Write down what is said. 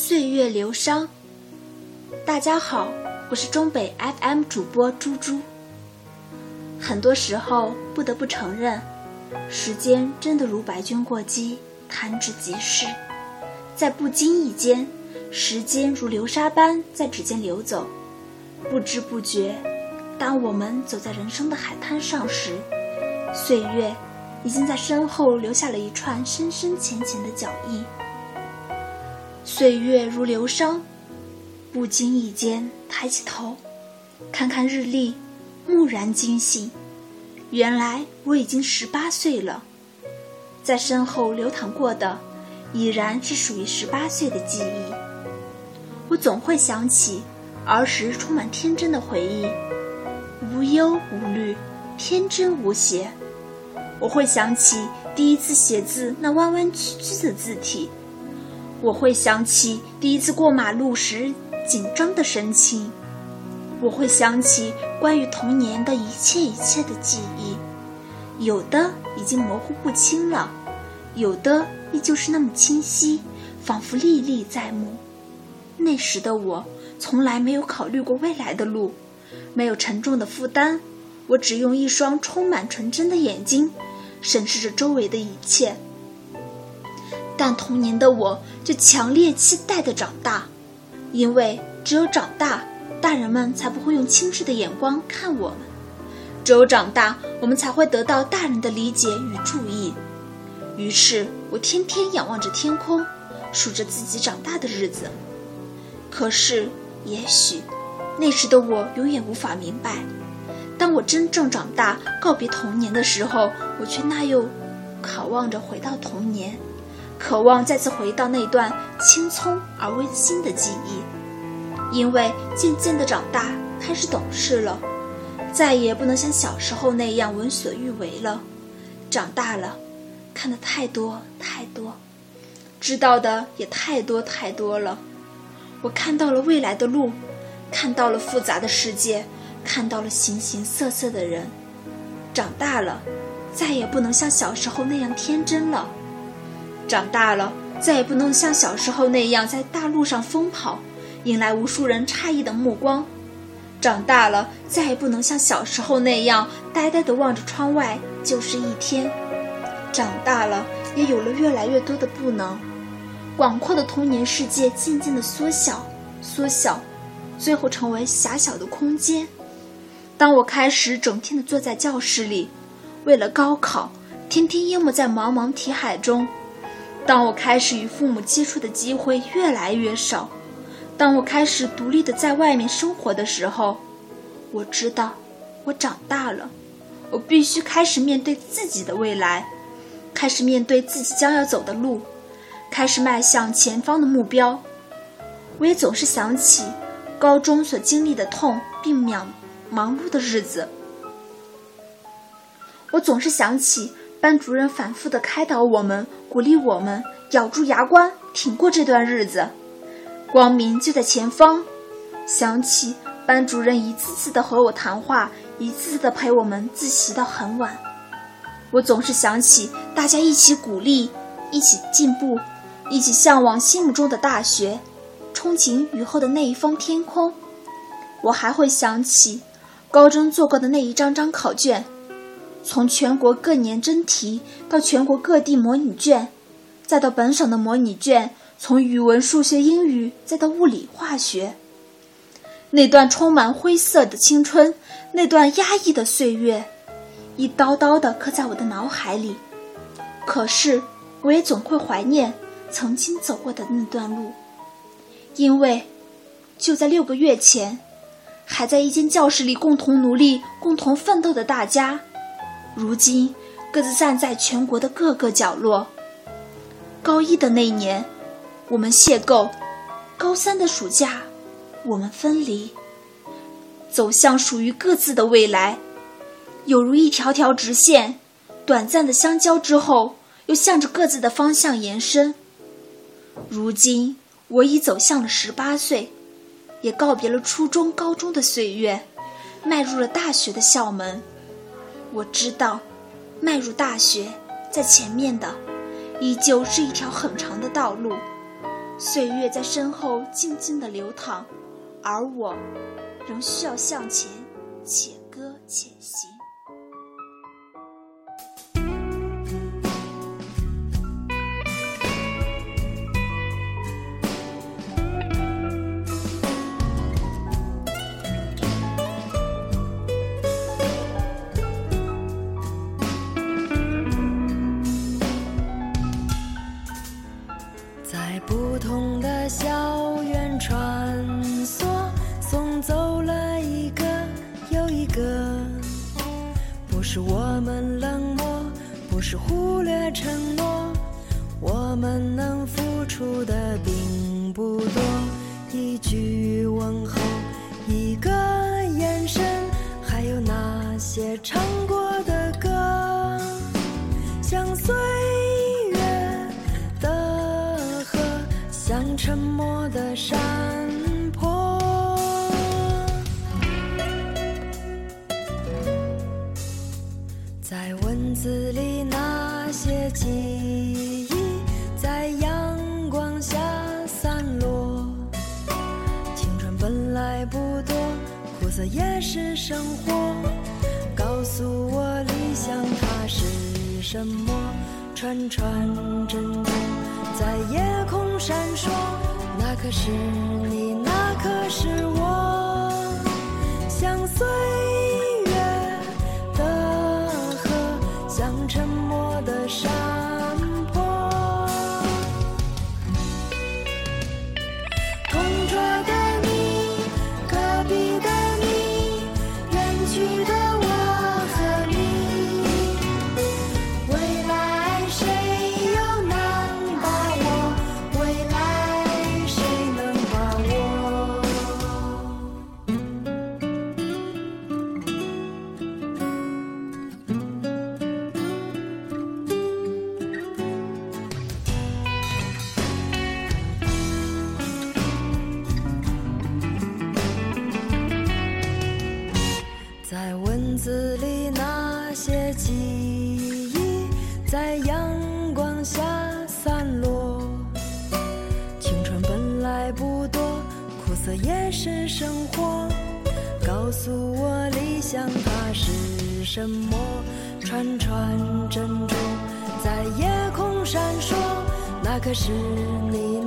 岁月流觞。大家好，我是中北 FM 主播猪猪。很多时候，不得不承认，时间真的如白驹过隙，弹指即逝。在不经意间，时间如流沙般在指尖流走，不知不觉，当我们走在人生的海滩上时，岁月已经在身后留下了一串深深浅浅的脚印。岁月如流觞，不经意间抬起头，看看日历，蓦然惊醒，原来我已经十八岁了。在身后流淌过的，已然是属于十八岁的记忆。我总会想起儿时充满天真的回忆，无忧无虑，天真无邪。我会想起第一次写字那弯弯曲曲的字体。我会想起第一次过马路时紧张的神情，我会想起关于童年的一切一切的记忆，有的已经模糊不清了，有的依旧是那么清晰，仿佛历历在目。那时的我从来没有考虑过未来的路，没有沉重的负担，我只用一双充满纯真的眼睛审视着周围的一切。但童年的我就强烈期待的长大，因为只有长大，大人们才不会用轻视的眼光看我们；只有长大，我们才会得到大人的理解与注意。于是我天天仰望着天空，数着自己长大的日子。可是，也许那时的我永远无法明白，当我真正长大，告别童年的时候，我却那又渴望着回到童年。渴望再次回到那段青葱而温馨的记忆，因为渐渐的长大，开始懂事了，再也不能像小时候那样闻所欲为了。长大了，看的太多太多，知道的也太多太多了。我看到了未来的路，看到了复杂的世界，看到了形形色色的人。长大了，再也不能像小时候那样天真了。长大了，再也不能像小时候那样在大路上疯跑，引来无数人诧异的目光。长大了，再也不能像小时候那样呆呆地望着窗外就是一天。长大了，也有了越来越多的不能。广阔的童年世界渐渐地缩小，缩小，最后成为狭小的空间。当我开始整天地坐在教室里，为了高考，天天淹没在茫茫题海中。当我开始与父母接触的机会越来越少，当我开始独立的在外面生活的时候，我知道，我长大了，我必须开始面对自己的未来，开始面对自己将要走的路，开始迈向前方的目标。我也总是想起高中所经历的痛并忙忙碌的日子，我总是想起。班主任反复的开导我们，鼓励我们咬住牙关，挺过这段日子。光明就在前方。想起班主任一次次的和我谈话，一次次的陪我们自习到很晚。我总是想起大家一起鼓励，一起进步，一起向往心目中的大学，憧憬雨后的那一方天空。我还会想起高中做过的那一张张考卷。从全国各年真题到全国各地模拟卷，再到本省的模拟卷，从语文、数学、英语，再到物理、化学，那段充满灰色的青春，那段压抑的岁月，一刀刀的刻在我的脑海里。可是，我也总会怀念曾经走过的那段路，因为就在六个月前，还在一间教室里共同努力、共同奋斗的大家。如今，各自站在全国的各个角落。高一的那年，我们邂逅；高三的暑假，我们分离，走向属于各自的未来，有如一条条直线，短暂的相交之后，又向着各自的方向延伸。如今，我已走向了十八岁，也告别了初中、高中的岁月，迈入了大学的校门。我知道，迈入大学，在前面的，依旧是一条很长的道路。岁月在身后静静的流淌，而我仍需要向前，且歌且行。是我们冷漠，不是忽略承诺。我们能付出的并不多，一句问候，一个眼神，还有那些唱字里那些记忆，在阳光下散落。青春本来不多，苦涩也是生活。告诉我理想它是什么？串串珍珠在夜空闪烁，那颗是你，那颗是我，相随。的也是生活，告诉我理想它是什么？串串珍珠在夜空闪烁，那可是你，